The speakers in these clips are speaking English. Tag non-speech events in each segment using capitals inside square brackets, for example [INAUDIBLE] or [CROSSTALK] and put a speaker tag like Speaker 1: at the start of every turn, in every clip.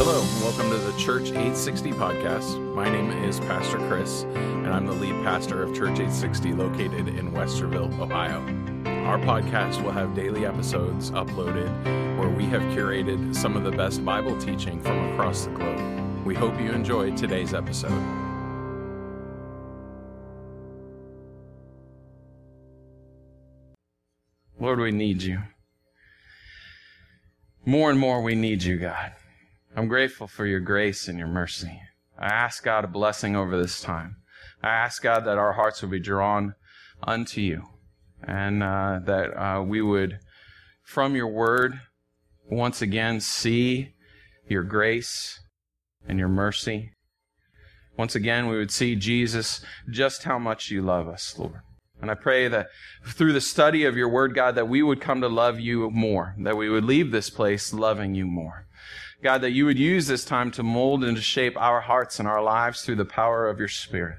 Speaker 1: Hello, welcome to the Church 860 podcast. My name is Pastor Khris, and I'm the lead pastor of Church 860 located in Westerville, Ohio. Our podcast will have daily episodes uploaded where we have curated some of the best Bible teaching from across the globe. We hope you enjoyed today's episode. Lord, we need you. More and more, we need you, God. I'm grateful for your grace and your mercy. I ask God a blessing over this time. I ask God that our hearts would be drawn unto you and uh, that uh, we would, from your word, once again see your grace and your mercy. Once again, we would see, Jesus, just how much you love us, Lord. And I pray that through the study of your word, God, that we would come to love you more, that we would leave this place loving you more. God, that you would use this time to mold and to shape our hearts and our lives through the power of your Spirit.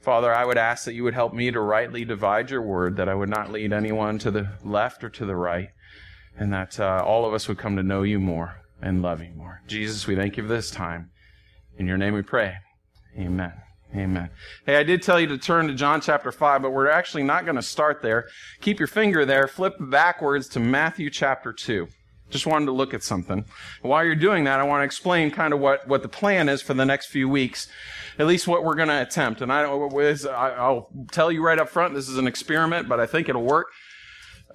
Speaker 1: Father, I would ask that you would help me to rightly divide your word, that I would not lead anyone to the left or to the right, and that uh, all of us would come to know you more and love you more. Jesus, we thank you for this time. In your name we pray. Amen. Amen. Hey, I did tell you to turn to John chapter 5, but we're actually not going to start there. Keep your finger there, flip backwards to Matthew chapter 2. Just wanted to look at something. While you're doing that, I want to explain kind of what, what the plan is for the next few weeks, at least what we're going to attempt. And I, I'll tell you right up front, this is an experiment, but I think it'll work.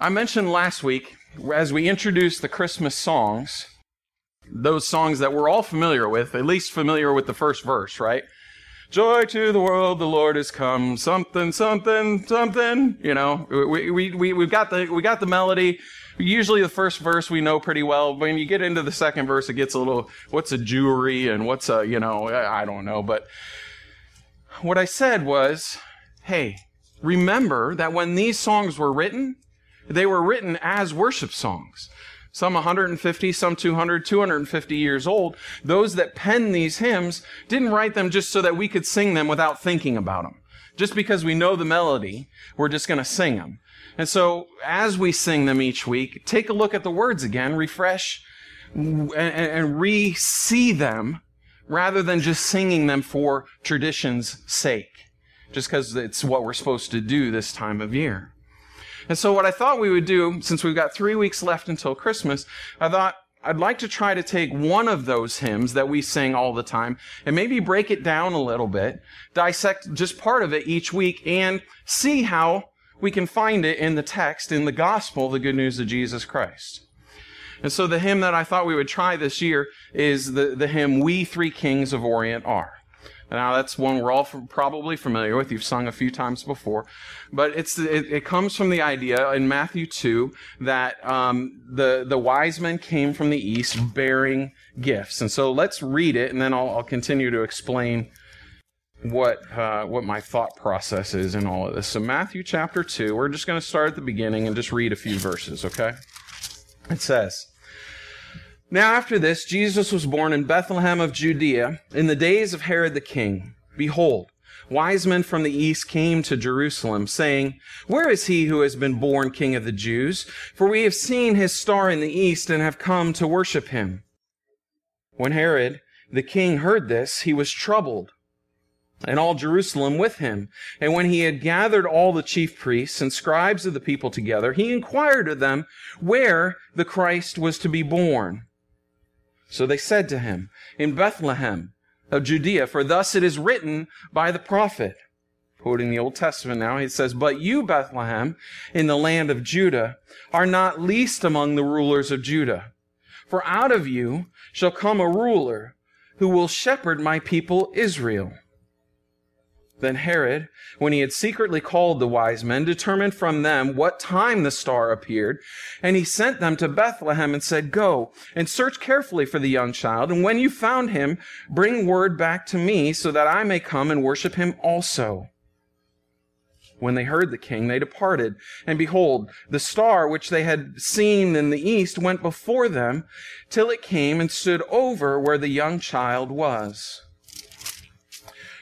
Speaker 1: I mentioned last week, as we introduced the Christmas songs, those songs that we're all familiar with, at least familiar with the first verse, right? Joy to the world, the Lord has come. Something, something, something. You know, we, we, we, we've got the, we got the melody. Usually the first verse we know pretty well. When you get into the second verse, it gets a little, what's a Jewry and what's a, you know, I don't know. But what I said was, hey, remember that when these songs were written, they were written as worship songs some 150, some 200, 250 years old. Those that penned these hymns didn't write them just so that we could sing them without thinking about them. Just because we know the melody, we're just going to sing them. And so, as we sing them each week, take a look at the words again, refresh, and, and re-see them rather than just singing them for tradition's sake, just because it's what we're supposed to do this time of year. And so what I thought we would do, since we've got three weeks left until Christmas, I thought I'd like to try to take one of those hymns that we sing all the time and maybe break it down a little bit, dissect just part of it each week, and see how we can find it in the text, in the gospel, the good news of Jesus Christ. And so the hymn that I thought we would try this year is the, the hymn, We Three Kings of Orient Are. Now that's one we're all probably familiar with. You've sung a few times before, but it's it, it comes from the idea in Matthew two that um, the the wise men came from the east bearing gifts, and so let's read it, and then I'll, I'll continue to explain what uh, what my thought process is in all of this. So Matthew chapter two, we're just going to start at the beginning and just read a few verses. Okay, it says. Now, after this, Jesus was born in Bethlehem of Judea in the days of Herod the king. Behold, wise men from the east came to Jerusalem, saying, Where is he who has been born king of the Jews? For we have seen his star in the east and have come to worship him. When Herod the king heard this, he was troubled and all Jerusalem with him. And when he had gathered all the chief priests and scribes of the people together, he inquired of them where the Christ was to be born. So they said to him, In Bethlehem of Judea, for thus it is written by the prophet. Quoting the Old Testament now, he says, But you, Bethlehem, in the land of Judah, are not least among the rulers of Judah. For out of you shall come a ruler who will shepherd my people Israel. Then Herod, when he had secretly called the wise men, determined from them what time the star appeared. And he sent them to Bethlehem and said, Go and search carefully for the young child. And when you found him, bring word back to me so that I may come and worship him also. When they heard the king, they departed. And behold, the star which they had seen in the east went before them till it came and stood over where the young child was.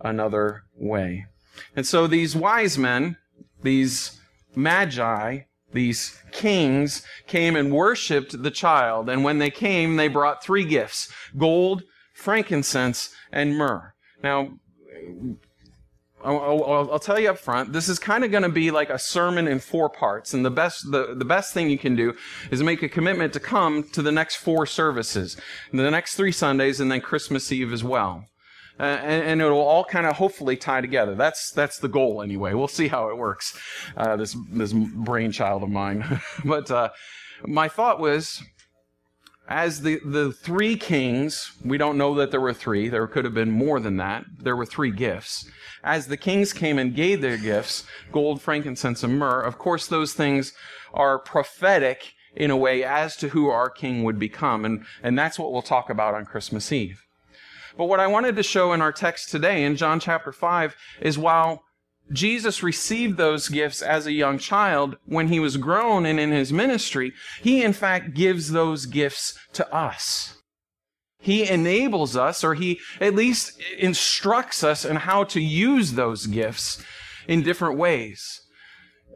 Speaker 1: another way. And so these wise men, these magi, these kings came and worshiped the child. And when they came, they brought three gifts gold, frankincense, and myrrh. Now, I'll, tell you up front, this is kind of going to be like a sermon in four parts. And the best, the, the best thing you can do is make a commitment to come to the next four services, the next three Sundays, and then Christmas Eve as well. Uh, and, and, it'll all kind of hopefully tie together. That's that's the goal anyway. We'll see how it works. Uh, this this brainchild of mine, [LAUGHS] but uh, my thought was as the, the three kings, we don't know that there were three, there could have been more than that. There were three gifts. As the kings came and gave their gifts, gold, frankincense, and myrrh, of course, those things are prophetic in a way as to who our king would become. And, and that's what we'll talk about on Christmas Eve. But what I wanted to show in our text today in John chapter 5 is while Jesus received those gifts as a young child when he was grown and in his ministry. He, in fact, gives those gifts to us. He enables us, or he at least instructs us in how to use those gifts in different ways.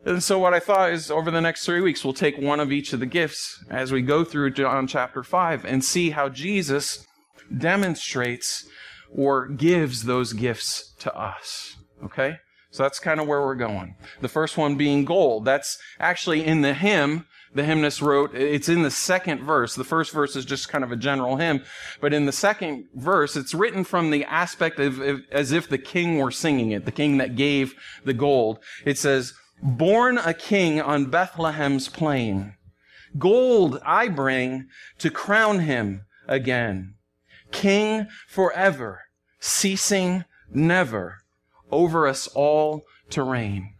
Speaker 1: And so what I thought is over the next three weeks, we'll take one of each of the gifts as we go through John chapter 5 and see how Jesus demonstrates or gives those gifts to us. Okay? So that's kind of where we're going. The first one being gold. That's actually in the hymn the hymnist wrote. It's in the second verse. The first verse is just kind of a general hymn. But in the second verse, it's written from the aspect of, as if the king were singing it, the king that gave the gold. It says, born a king on Bethlehem's plain. Gold I bring to crown him again. King forever, ceasing never over us all to reign.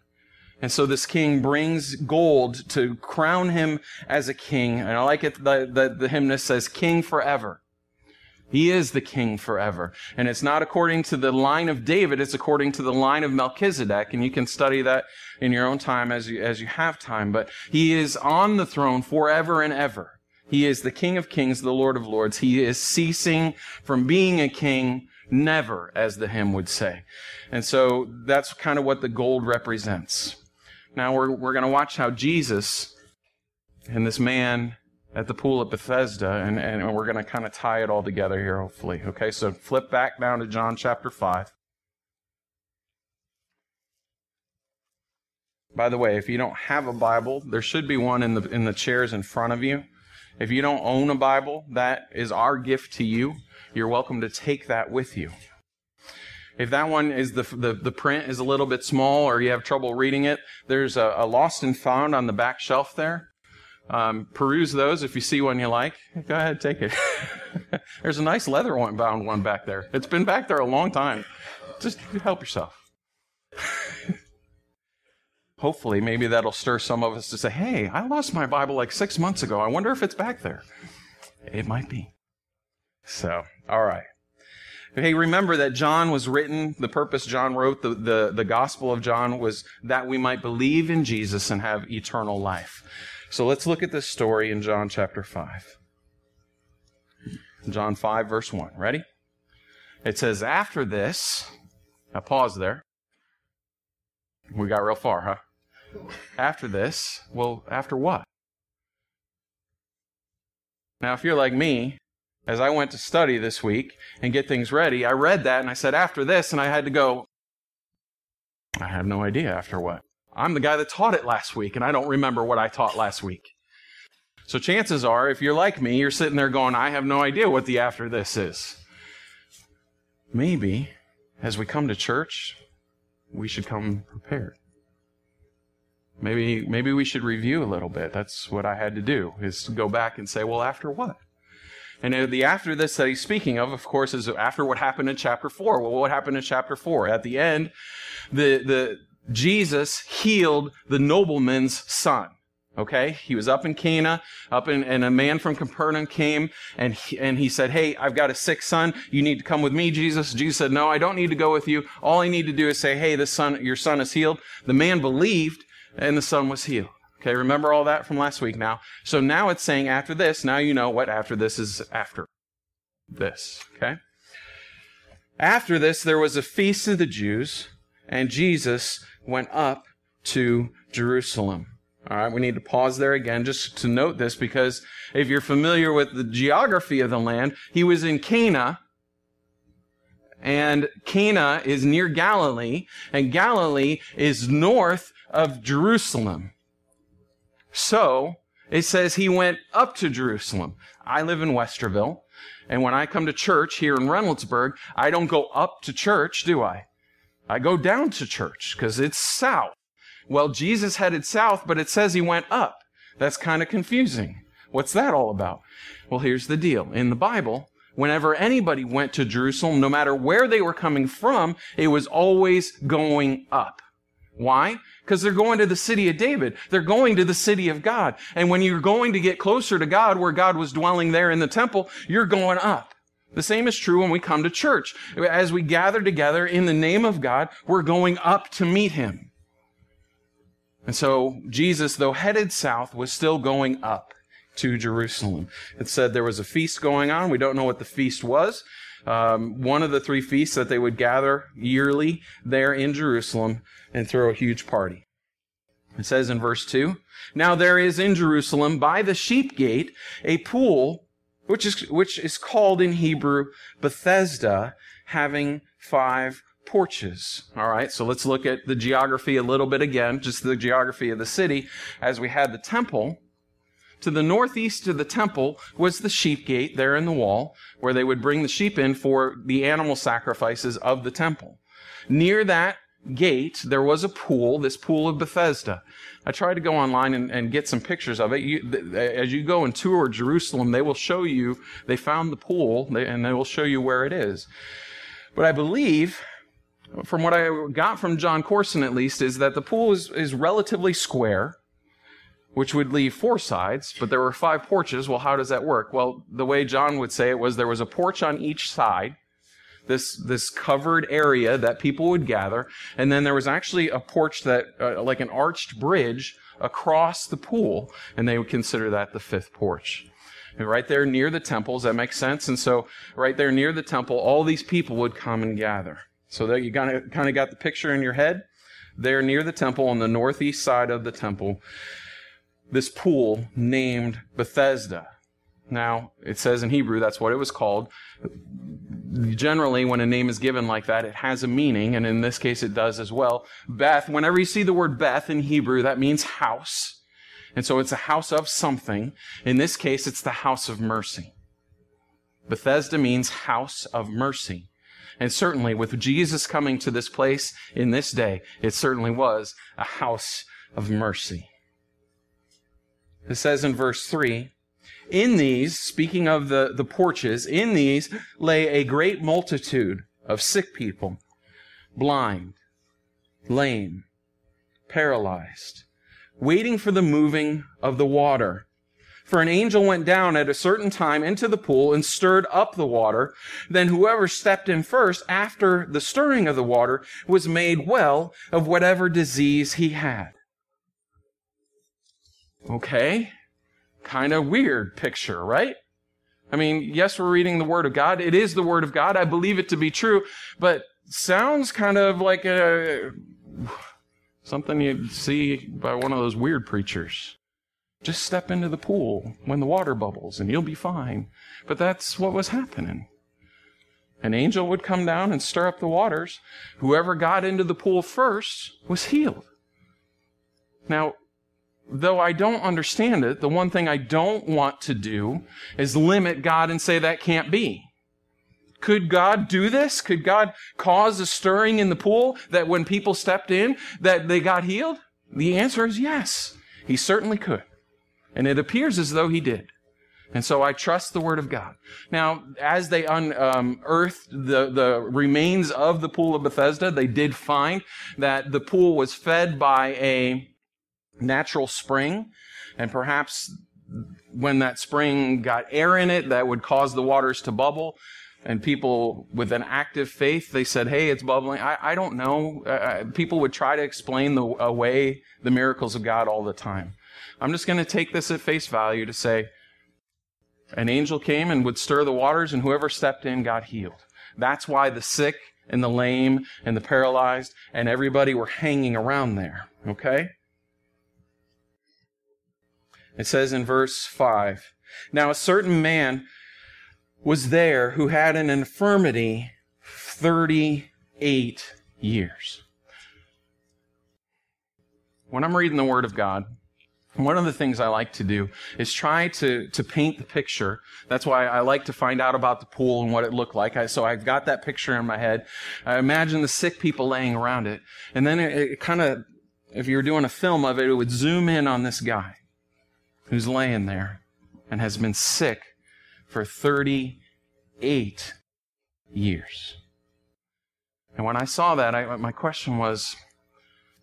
Speaker 1: And so this king brings gold to crown him as a king. And I like it, the, the, the hymnist says, King forever. He is the king forever. And it's not according to the line of David, it's according to the line of Melchizedek. And you can study that in your own time as you, as you have time. But he is on the throne forever and ever. He is the King of Kings, the Lord of Lords. He is ceasing from being a king Never, as the hymn would say. And so that's kind of what the gold represents. Now we're, we're going to watch how Jesus and this man at the pool at Bethesda, and, and we're going to kind of tie it all together here, hopefully. Okay, so flip back down to John chapter 5. By the way, if you don't have a Bible, there should be one in the, in the chairs in front of you. If you don't own a Bible, that is our gift to you you're welcome to take that with you. If that one is the, the, the print is a little bit small or you have trouble reading it, there's a, a lost and found on the back shelf there. Um, peruse those if you see one you like. Go ahead, take it. [LAUGHS] there's a nice leather one bound one back there. It's been back there a long time. Just help yourself. [LAUGHS] Hopefully, maybe that'll stir some of us to say, hey, I lost my Bible like six months ago. I wonder if it's back there. It might be. So, all right. Hey, remember that John was written, the purpose John wrote the, the, the Gospel of John was that we might believe in Jesus and have eternal life. So let's look at this story in John chapter 5. John 5, verse 1. Ready? It says, After this, now pause there. We got real far, huh? After this, well, after what? Now, if you're like me, as I went to study this week and get things ready, I read that and I said, after this, and I had to go, I have no idea after what. I'm the guy that taught it last week, and I don't remember what I taught last week. So chances are, if you're like me, you're sitting there going, I have no idea what the after this is. Maybe as we come to church, we should come prepared. Maybe, maybe we should review a little bit. That's what I had to do, is go back and say, well, after what? And uh, the after this that he's speaking of, of course, is after what happened in chapter four. Well, what happened in chapter four? At the end, the, the, Jesus healed the nobleman's son. Okay, he was up in Cana, up in, and a man from Capernaum came and he, and he said, "Hey, I've got a sick son. You need to come with me, Jesus." Jesus said, "No, I don't need to go with you. All I need to do is say, "Hey, this son, your son is healed." The man believed, and the son was healed. Okay, remember all that from last week now. So now it's saying after this. Now you know what after this is after this. Okay. After this, there was a feast of the Jews, and Jesus went up to Jerusalem. All right, we need to pause there again just to note this because if you're familiar with the geography of the land, he was in Cana, and Cana is near Galilee, and Galilee is north of Jerusalem. So, it says he went up to Jerusalem. I live in Westerville, and when I come to church here in Reynoldsburg, I don't go up to church, do I? I go down to church because it's south. Well, Jesus headed south, but it says he went up. That's kind of confusing. What's that all about? Well, here's the deal. In the Bible, whenever anybody went to Jerusalem, no matter where they were coming from, it was always going up. Why? Because they're going to the city of David. They're going to the city of God. And when you're going to get closer to God, where God was dwelling there in the temple, you're going up. The same is true when we come to church. As we gather together in the name of God, we're going up to meet Him. And so Jesus, though headed south, was still going up to Jerusalem. It said there was a feast going on. We don't know what the feast was. Um, one of the three feasts that they would gather yearly there in Jerusalem and throw a huge party. It says in verse 2 Now there is in Jerusalem by the sheep gate a pool, which is, which is called in Hebrew Bethesda, having five porches. All right, so let's look at the geography a little bit again, just the geography of the city. As we had the temple, to the northeast of the temple was the sheep gate there in the wall, where they would bring the sheep in for the animal sacrifices of the temple. Near that gate, there was a pool, this pool of Bethesda. I tried to go online and, and get some pictures of it. You, th- as you go and tour Jerusalem, they will show you, they found the pool, they, and they will show you where it is. But I believe from what I got from Jon Courson at least, is that the pool is, is relatively square, which would leave four sides, but there were five porches. Well, how does that work? Well, the way John would say it was there was a porch on each side, this, this covered area that people would gather, and then there was actually a porch that, uh, like an arched bridge across the pool, and they would consider that the fifth porch. Right there near the temple, does that makes sense? And so, right there near the temple, all these people would come and gather. So you kind of kind of got the picture in your head. There near the temple on the northeast side of the temple, this pool named Bethesda. Now, it says in Hebrew that's what it was called. Generally, when a name is given like that, it has a meaning, and in this case it does as well. Beth, whenever you see the word Beth in Hebrew, that means house. And so it's a house of something. In this case, it's the house of mercy. Bethesda means house of mercy. And certainly with Jesus coming to this place in this day, it certainly was a house of mercy. It says in verse 3 In these, speaking of the, the porches, in these lay a great multitude of sick people, blind, lame, paralyzed, waiting for the moving of the water. For an angel went down at a certain time into the pool and stirred up the water. Then whoever stepped in first after the stirring of the water was made well of whatever disease he had. Okay. Kind of weird picture, right? I mean, yes, we're reading the Word of God. It is the Word of God. I believe it to be true, but sounds kind of like a, something you'd see by one of those weird preachers. Just step into the pool when the water bubbles and you'll be fine. But that's what was happening. An angel would come down and stir up the waters. Whoever got into the pool first was healed. Now, though I don't understand it, the one thing I don't want to do is limit God and say that can't be. Could God do this? Could God cause a stirring in the pool that when people stepped in that they got healed? The answer is yes. He certainly could. And it appears as though he did. And so I trust the word of God. Now, as they unearthed um, the, the remains of the pool of Bethesda, they did find that the pool was fed by a natural spring. And perhaps when that spring got air in it, that would cause the waters to bubble. And people with an active faith, they said, hey, it's bubbling. I, I don't know. Uh, uh people would try to explain the, away the miracles of God all the time. I'm just going to take this at face value to say, an angel came and would stir the waters, and whoever stepped in got healed. That's why the sick and the lame and the paralyzed and everybody were hanging around there. Okay? It says in verse 5 Now a certain man was there who had an infirmity 38 years. When I'm reading the Word of God, one of the things I like to do is try to, to paint the picture. That's why I like to find out about the pool and what it looked like. I, so I've got that picture in my head. I imagine the sick people laying around it. And then it, it kind of, if you were doing a film of it, it would zoom in on this guy who's laying there and has been sick for 38 years. And when I saw that, I, my question was,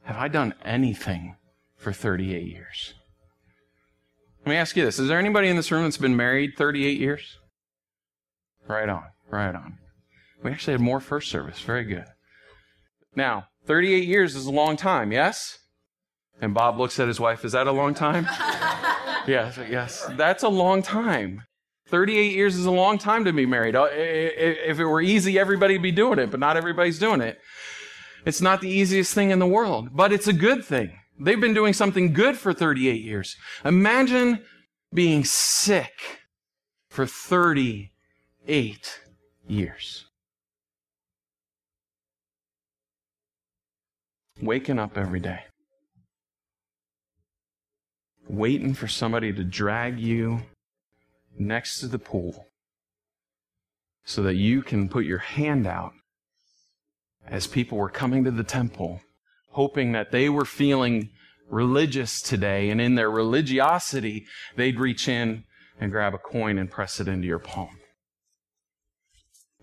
Speaker 1: have I done anything for 38 years? Let me ask you this. Is there anybody in this room that's been married 38 years? Right on, right on. We actually had more first service. Very good. Now, 38 years is a long time, yes? And Bob looks at his wife. Is that a long time? [LAUGHS] yes, yes. That's a long time. 38 years is a long time to be married. Uh, if it were easy, everybody'd be doing it, but not everybody's doing it. It's not the easiest thing in the world, but it's a good thing. They've been doing something good for 38 years. Imagine being sick for 38 years. Waking up every day, waiting for somebody to drag you next to the pool so that you can put your hand out as people were coming to the temple hoping that they were feeling religious today, and in their religiosity, they'd reach in and grab a coin and press it into your palm.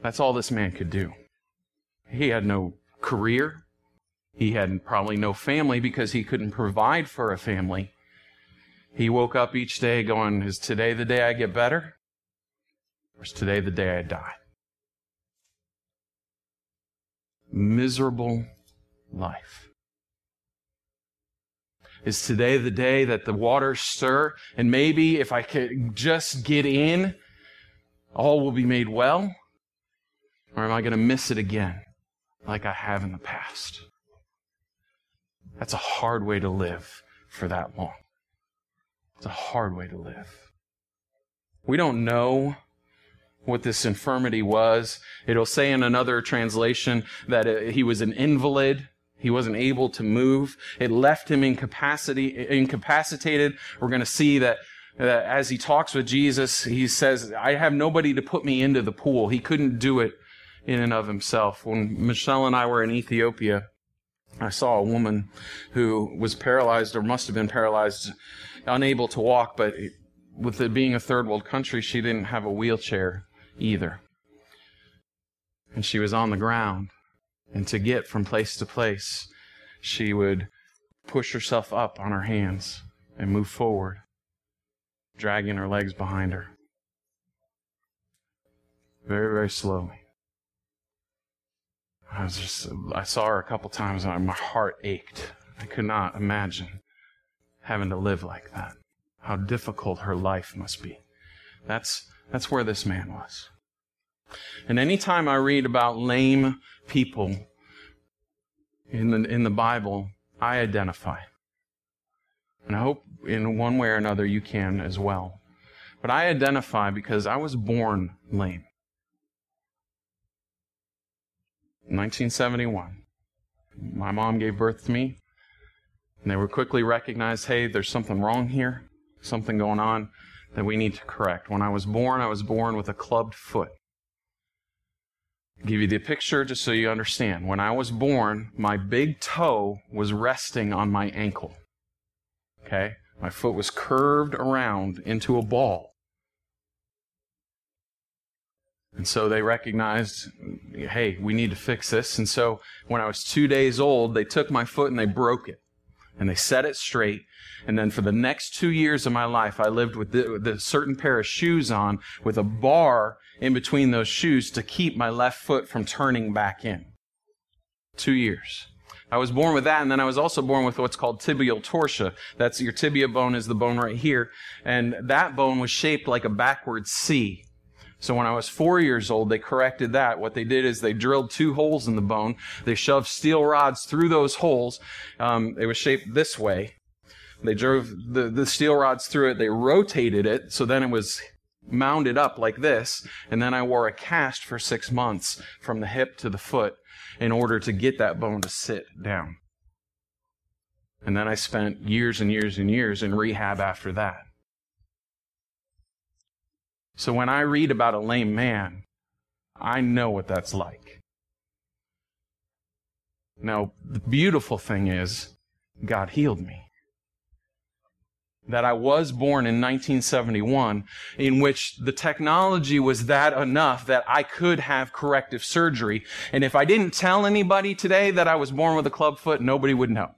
Speaker 1: That's all this man could do. He had no career. He had probably no family because he couldn't provide for a family. He woke up each day going, Is today the day I get better? Or is today the day I die? Miserable life. Is today the day that the waters stir? And maybe if I could just get in, all will be made well? Or am I going to miss it again like I have in the past? That's a hard way to live for that long. It's a hard way to live. We don't know what this infirmity was. It'll say in another translation that uh, he was an invalid. He wasn't able to move. It left him incapacitated. We're going to see that, that as he talks with Jesus, he says, I have nobody to put me into the pool. He couldn't do it in and of himself. When Michelle and I were in Ethiopia, I saw a woman who was paralyzed or must have been paralyzed, unable to walk, but with it being a third world country, she didn't have a wheelchair either. And she was on the ground. And to get from place to place, she would push herself up on her hands and move forward, dragging her legs behind her. Very, very slowly. I was just, I saw her a couple times and my heart ached. I could not imagine having to live like that. How difficult her life must be. That's, that's where this man was. And anytime I read about lame people in the, in the Bible, I identify. And I hope in one way or another you can as well. But I identify because I was born lame. 1971. My mom gave birth to me, and they were quickly recognized hey, there's something wrong here, something going on that we need to correct. When I was born, I was born with a clubbed foot give you the picture just so you understand. When I was born, my big toe was resting on my ankle. Okay? My foot was curved around into a ball. And so they recognized, hey, we need to fix this. And so when I was two days old, they took my foot and they broke it. And they set it straight. And then for the next two years of my life, I lived with the, a certain pair of shoes on with a bar in between those shoes to keep my left foot from turning back in. Two years. I was born with that, and then I was also born with what's called tibial torsion. That's your tibia bone is the bone right here, and that bone was shaped like a backward C. So when I was four years old, they corrected that. What they did is they drilled two holes in the bone. They shoved steel rods through those holes. Um, it was shaped this way. They drove the, the steel rods through it. They rotated it, so then it was mounded up like this. And then I wore a cast for six months from the hip to the foot in order to get that bone to sit down. And then I spent years and years and years in rehab after that. So when I read about a lame man, I know what that's like. Now, the beautiful thing is, God healed me. That I was born in 1971, in which the technology was that enough that I could have corrective surgery. And if I didn't tell anybody today that I was born with a club foot, nobody would know.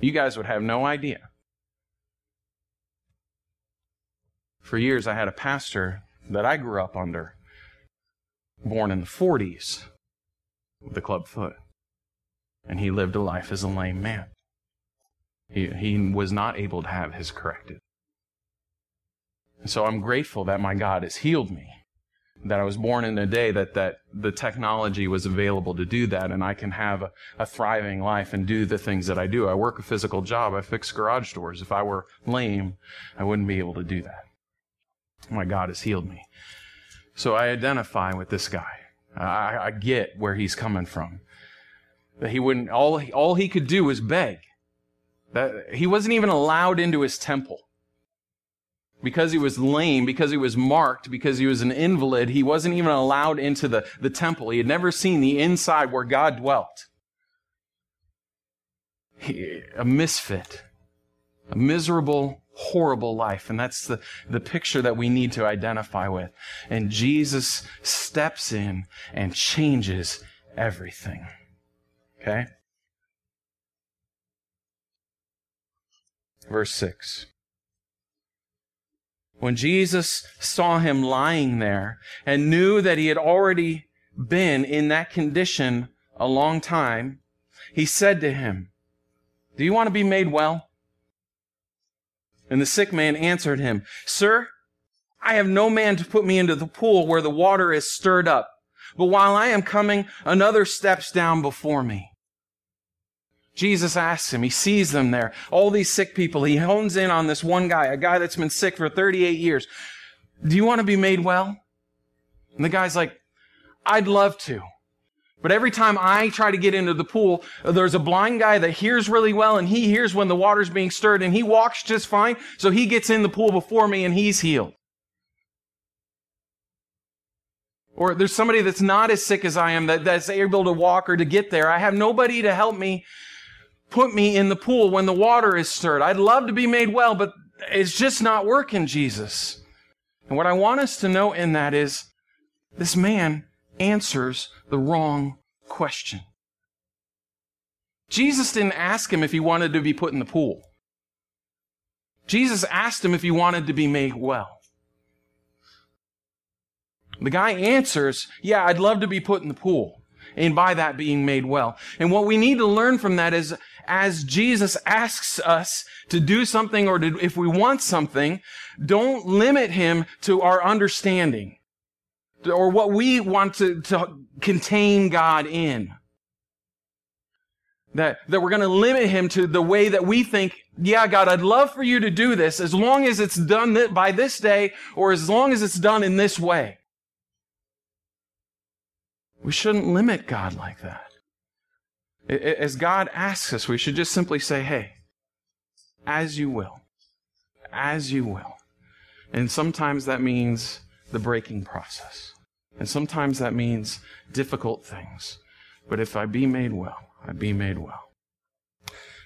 Speaker 1: You guys would have no idea. For years, I had a pastor that I grew up under, born in the 40s, with a club foot. And he lived a life as a lame man. He, he was not able to have his corrected. So I'm grateful that my God has healed me. That I was born in a day that, that the technology was available to do that, and I can have a, a thriving life and do the things that I do. I work a physical job. I fix garage doors. If I were lame, I wouldn't be able to do that. My God has healed me. So I identify with this guy. I, I get where he's coming from. That he wouldn't, all, all he could do was beg. That he wasn't even allowed into his temple. Because he was lame, because he was marked, because he was an invalid, he wasn't even allowed into the, the temple. He had never seen the inside where God dwelt. He, a misfit, a miserable horrible life. And that's the, the picture that we need to identify with. And Jesus steps in and changes everything. Okay? Verse 6. When Jesus saw him lying there and knew that he had already been in that condition a long time, he said to him, Do you want to be made well? And the sick man answered him, Sir, I have no man to put me into the pool where the water is stirred up. But while I am coming, another steps down before me. Jesus asks him, he sees them there, all these sick people. He hones in on this one guy, a guy that's been sick for 38 years. Do you want to be made well? And the guy's like, I'd love to. But every time I try to get into the pool, there's a blind guy that hears really well and he hears when the water's being stirred and he walks just fine. So he gets in the pool before me and he's healed. Or there's somebody that's not as sick as I am that, that's able to walk or to get there. I have nobody to help me put me in the pool when the water is stirred. I'd love to be made well, but it's just not working, Jesus. And what I want us to know in that is this man answers the wrong question. Jesus didn't ask him if he wanted to be put in the pool. Jesus asked him if he wanted to be made well. The guy answers, Yeah, I'd love to be put in the pool. And by that being made well. And what we need to learn from that is as Jesus asks us to do something or to, if we want something, don't limit him to our understanding or what we want to, to contain God in. That, that we're going to limit him to the way that we think, yeah, God, I'd love for you to do this as long as it's done by this day or as long as it's done in this way. We shouldn't limit God like that. As God asks us, we should just simply say, hey, as you will. As you will. And sometimes that means the breaking process. And sometimes that means difficult things. But if I be made well, I be made well.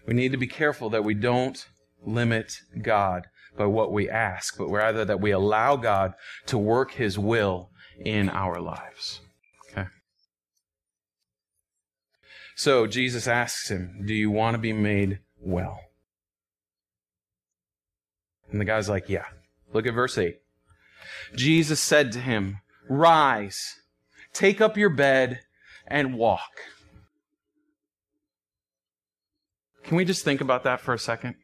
Speaker 1: We need to be careful that we don't limit God by what we ask, but rather that we allow God to work His will in our lives. Okay? So Jesus asks him, Do you want to be made well. And the guy's like, Yeah. Look at verse 8. Jesus said to him, Rise, take up your bed, and walk. Can we just think about that for a second?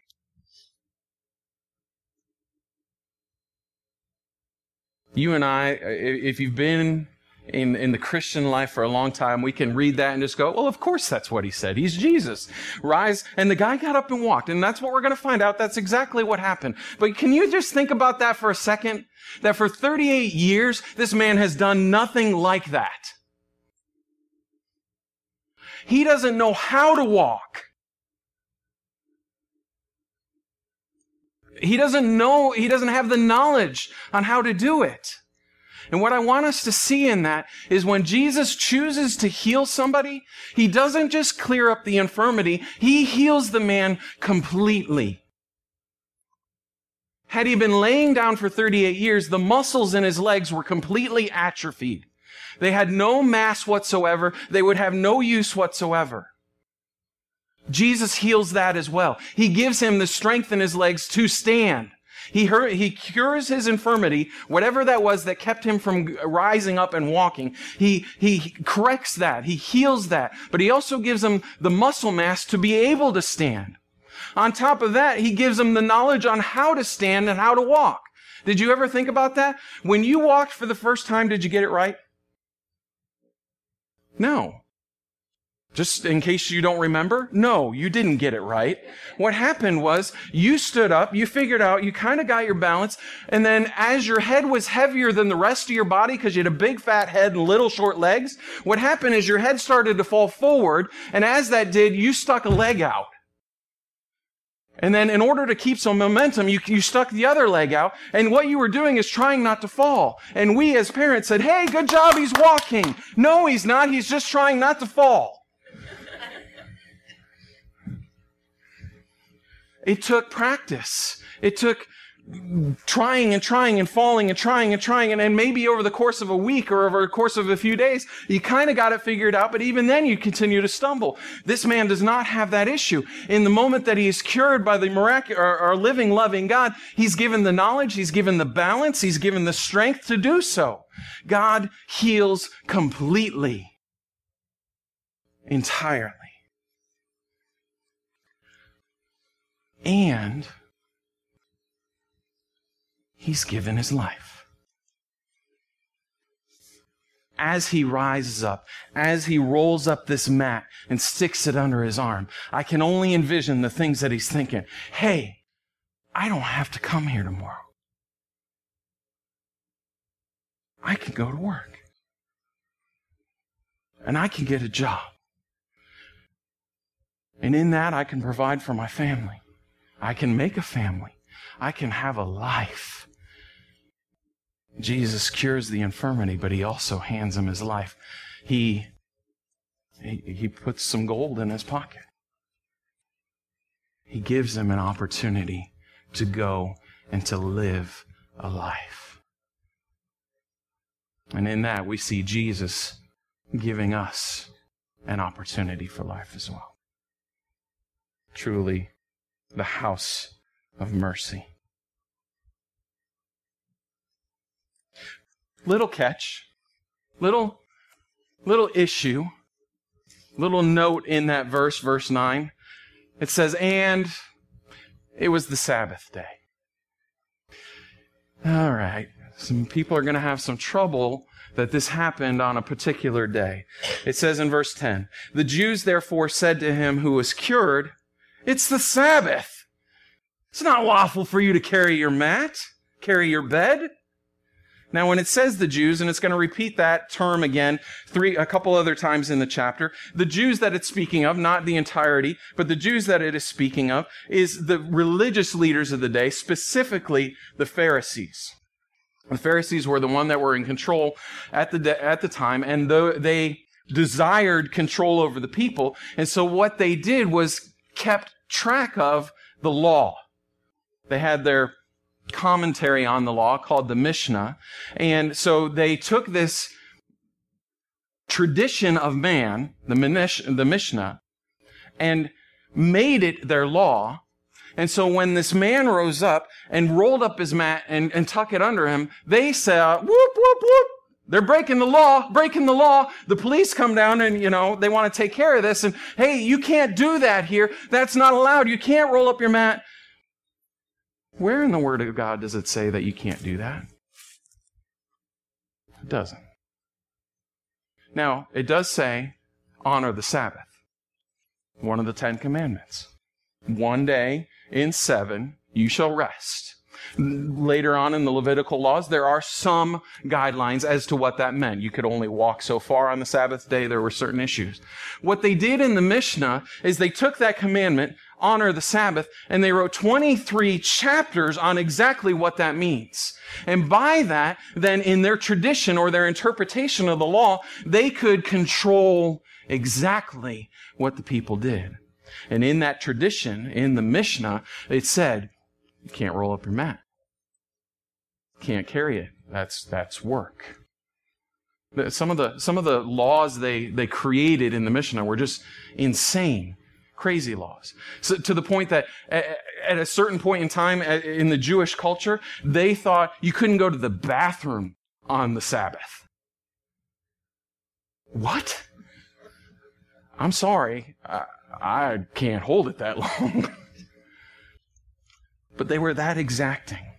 Speaker 1: You and I, if you've been in, in the Christian life for a long time, we can read that and just go, well, of course that's what he said. He's Jesus. Rise. And the guy got up and walked. And that's what we're going to find out. That's exactly what happened. But can you just think about that for a second? That for 38 years, this man has done nothing like that. He doesn't know how to walk. He doesn't know, he doesn't have the knowledge on how to do it. And what I want us to see in that is when Jesus chooses to heal somebody, he doesn't just clear up the infirmity, he heals the man completely. Had he been laying down for 38 years, the muscles in his legs were completely atrophied. They had no mass whatsoever. They would have no use whatsoever. Jesus heals that as well. He gives him the strength in his legs to stand. He, hurt, he cures his infirmity, whatever that was that kept him from rising up and walking. He, he corrects that. He heals that. But he also gives him the muscle mass to be able to stand. On top of that, he gives him the knowledge on how to stand and how to walk. Did you ever think about that? When you walked for the first time, did you get it right? No. Just in case you don't remember? No, you didn't get it right. What happened was you stood up, you figured out, you kind of got your balance, and then as your head was heavier than the rest of your body because you had a big fat head and little short legs, what happened is your head started to fall forward, and as that did, you stuck a leg out. And then in order to keep some momentum, you, you stuck the other leg out. And what you were doing is trying not to fall. And we as parents said, Hey, good job. He's walking. No, he's not. He's just trying not to fall. It took practice. It took trying and trying and falling and trying and trying. And maybe over the course of a week or over the course of a few days, you kind of got it figured out. But even then you continue to stumble. This man does not have that issue. In the moment that he is cured by the miraculous or living, loving God, he's given the knowledge, he's given the balance, he's given the strength to do so. God heals completely. Entirely. And he's given his life. As he rises up, as he rolls up this mat and sticks it under his arm, I can only envision the things that he's thinking. Hey, I don't have to come here tomorrow. I can go to work. And I can get a job. And in that, I can provide for my family. I can make a family. I can have a life. Jesus cures the infirmity, but he also hands him his life. He, he, he puts some gold in his pocket. He gives him an opportunity to go and to live a life. And in that, we see Jesus giving us an opportunity for life as well. Truly, the house of mercy. Little catch, little, little issue, little note in that verse, verse 9. It says, and it was the Sabbath day. All right. Some people are going to have some trouble that this happened on a particular day. It says in verse 10, the Jews therefore said to him who was cured, it's the Sabbath. It's not lawful for you to carry your mat, carry your bed. Now, when it says the Jews, and it's going to repeat that term again three, a couple other times in the chapter, the Jews that it's speaking of, not the entirety, but the Jews that it is speaking of, is the religious leaders of the day, specifically the Pharisees. The Pharisees were the one that were in control at the, at the time, and though they desired control over the people, and so what they did was kept track of the law. They had their commentary on the law called the Mishnah. And so they took this tradition of man, the, Mishnah, and made it their law. And so when this man rose up and rolled up his mat and, and tuck it under him, they said, whoop, whoop, whoop. They're breaking the law, breaking the law. The police come down and, you know, they want to take care of this. And, hey, you can't do that here. That's not allowed. You can't roll up your mat. Where in the Word of God does it say that you can't do that? It doesn't. Now, it does say, honor the Sabbath. One of the Ten Commandments. One day in seven, you shall rest. Later on in the Levitical laws, there are some guidelines as to what that meant. You could only walk so far on the Sabbath day. There were certain issues. What they did in the Mishnah is they took that commandment, honor the Sabbath, and they wrote 23 chapters on exactly what that means. And by that, then in their tradition or their interpretation of the law, they could control exactly what the people did. And in that tradition, in the Mishnah, it said, you can't roll up your mat. Can't carry it. That's, that's work. Some of the, some of the laws they, they created in the Mishnah were just insane, crazy laws. So, to the point that at a certain point in time in the Jewish culture, they thought you couldn't go to the bathroom on the Sabbath. What? I'm sorry. I, I can't hold it that [LAUGHS] long. but they were that exacting.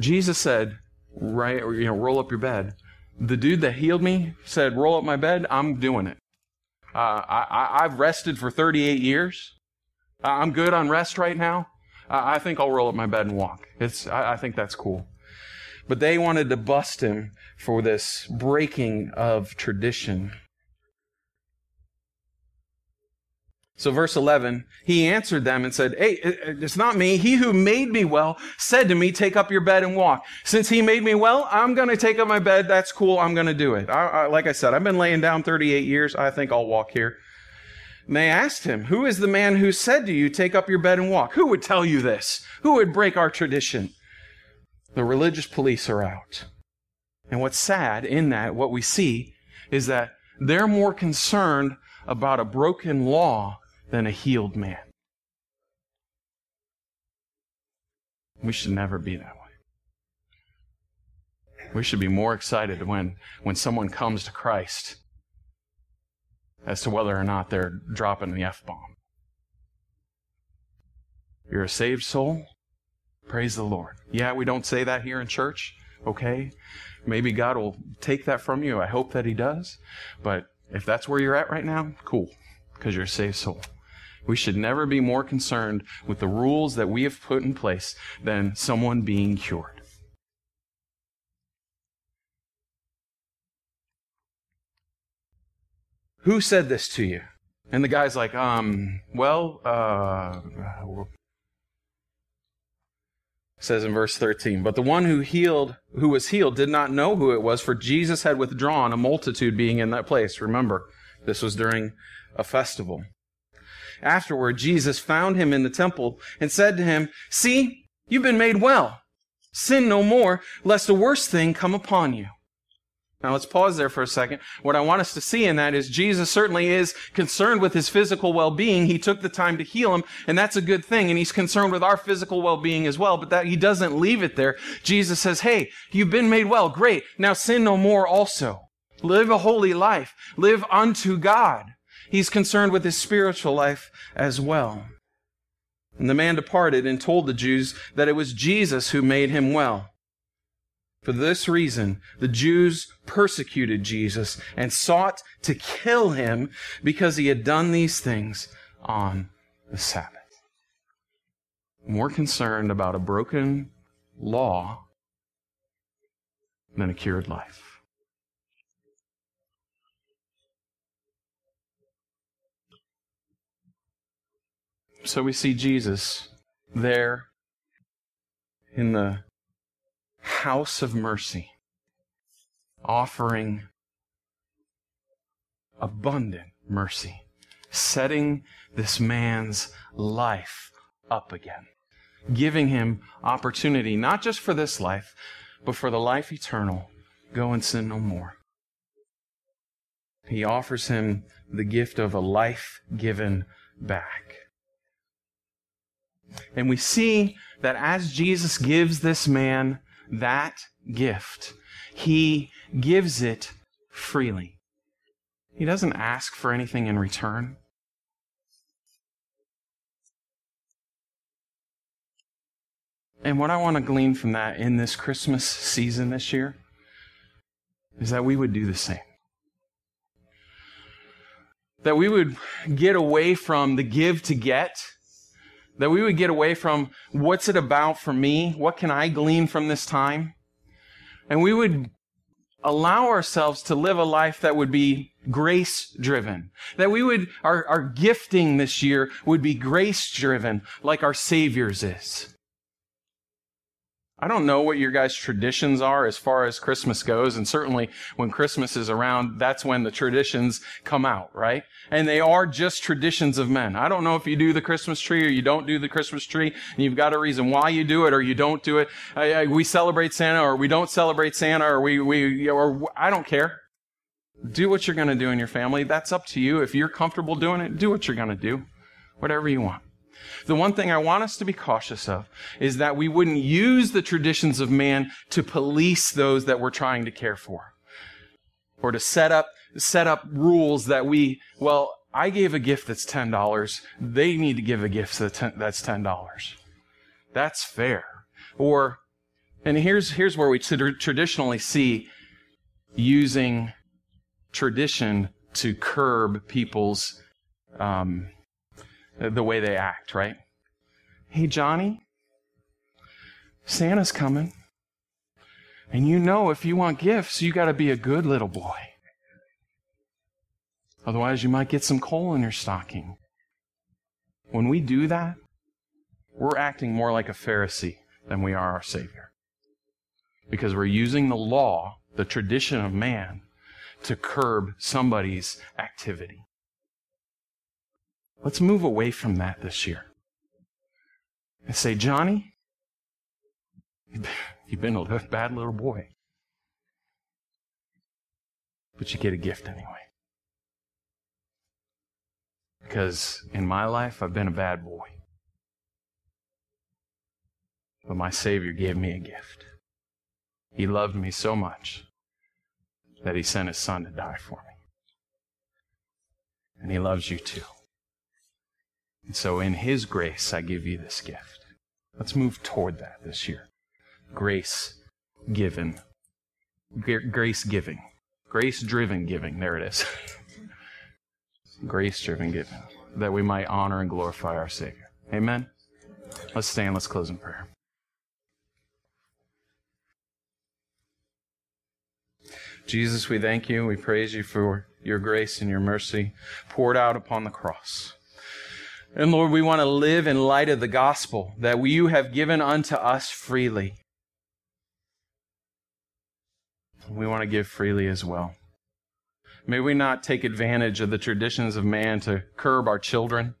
Speaker 1: Jesus said, right, you know, roll up your bed. The dude that healed me said, roll up my bed. I'm doing it. Uh, I, have rested for 38 years. I'm good on rest right now. I think I'll roll up my bed and walk. It's, I, I think that's cool. But they wanted to bust him for this breaking of tradition. So, verse 11, he answered them and said, Hey, uh, uh, it's not me. He who made me well said to me, Take up your bed and walk. Since he made me well, I'm going to take up my bed. That's cool. I'm going to do it. I, I, like I said, I've been laying down 38 years. I think I'll walk here. And they asked him, Who is the man who said to you, Take up your bed and walk? Who would tell you this? Who would break our tradition? The religious police are out. And what's sad in that, what we see, is that they're more concerned about a broken law than a healed man. We should never be that way. We should be more excited when, when someone comes to Christ as to whether or not they're dropping the F bomb. You're a saved soul? Praise the Lord. Yeah, we don't say that here in church, okay? Maybe God will take that from you. I hope that He does. But if that's where you're at right now, cool, because you're a saved soul. We should never be more concerned with the rules that we have put in place than someone being cured. Who said this to you? And the guy's like, um, well, uh, says in verse 13, but the one who healed, who was healed did not know who it was, for Jesus had withdrawn, a multitude being in that place. Remember, this was during a festival. Afterward, Jesus found him in the temple and said to him, See, you've been made well. Sin no more, lest a worse thing come upon you. Now let's pause there for a second. What I want us to see in that is Jesus certainly is concerned with his physical well-being. He took the time to heal him, and that's a good thing. And he's concerned with our physical well-being as well, but that he doesn't leave it there. Jesus says, Hey, you've been made well. Great. Now sin no more also. Live a holy life. Live unto God. He's concerned with his spiritual life as well. And the man departed and told the Jews that it was Jesus who made him well. For this reason, the Jews persecuted Jesus and sought to kill him because he had done these things on the Sabbath. More concerned about a broken law than a cured life. So we see Jesus there in the house of mercy, offering abundant mercy, setting this man's life up again, giving him opportunity, not just for this life, but for the life eternal. Go and sin no more. He offers him the gift of a life given back. And we see that as Jesus gives this man that gift, he gives it freely. He doesn't ask for anything in return. And what I want to glean from that in this Christmas season this year is that we would do the same. That we would get away from the give to get. That we would get away from what's it about for me? What can I glean from this time? And we would allow ourselves to live a life that would be grace driven. That we would, our, our gifting this year would be grace driven like our Savior's is. I don't know what your guys' traditions are as far as Christmas goes. And certainly when Christmas is around, that's when the traditions come out, right? And they are just traditions of men. I don't know if you do the Christmas tree or you don't do the Christmas tree and you've got a reason why you do it or you don't do it. I, I, we celebrate Santa or we don't celebrate Santa or we, we, or I don't care. Do what you're going to do in your family. That's up to you. If you're comfortable doing it, do what you're going to do. Whatever you want. The one thing I want us to be cautious of is that we wouldn't use the traditions of man to police those that we're trying to care for. Or to set up, set up rules that we, well, I gave a gift that's $10. They need to give a gift that's $10. That's fair. Or, and here's, here's where we traditionally see using tradition to curb people's um, the way they act, right? Hey, Johnny, Santa's coming. And you know if you want gifts, you got to be a good little boy. Otherwise, you might get some coal in your stocking. When we do that, we're acting more like a Pharisee than we are our Savior. Because we're using the law, the tradition of man, to curb somebody's activity. Let's move away from that this year. And say, Johnny, you've been a bad little boy. But you get a gift anyway. Because in my life, I've been a bad boy. But my Savior gave me a gift. He loved me so much that He sent His Son to die for me. And He loves you too. And so, in His grace, I give you this gift. Let's move toward that this year. Grace given. Grace giving. Grace driven giving. There it is. [LAUGHS] grace driven giving. That we might honor and glorify our Savior. Amen. Let's stand. Let's close in prayer. Jesus, we thank you. We praise you for your grace and your mercy poured out upon the cross. And Lord, we want to live in light of the gospel that you have given unto us freely. We want to give freely as well. May we not take advantage of the traditions of man to curb our children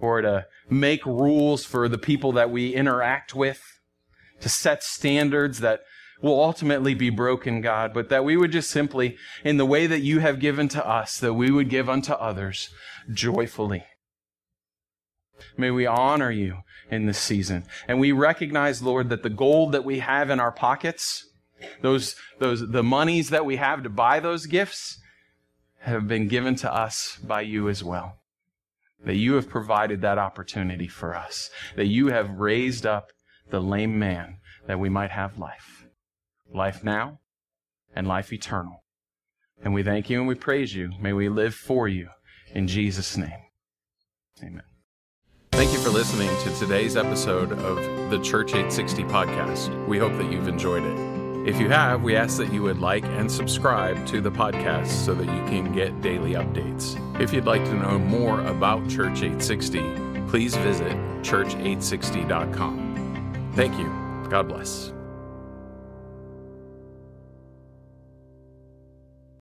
Speaker 1: or to make rules for the people that we interact with, to set standards that will ultimately be broken, God, but that we would just simply, in the way that you have given to us, that we would give unto others joyfully. May we honor you in this season. And we recognize, Lord, that the gold that we have in our pockets, those, those, the monies that we have to buy those gifts have been given to us by you as well. That you have provided that opportunity for us. That you have raised up the lame man that we might have life. Life now and life eternal. And we thank you and we praise you. May we live for you in Jesus' name. Amen. Thank you for listening to today's episode of the Church 860 podcast. We hope that you've enjoyed it. If you have, we ask that you would like and subscribe to the podcast so that you can get daily updates. If you'd like to know more about Church 860, please visit church860.com. Thank you. God bless.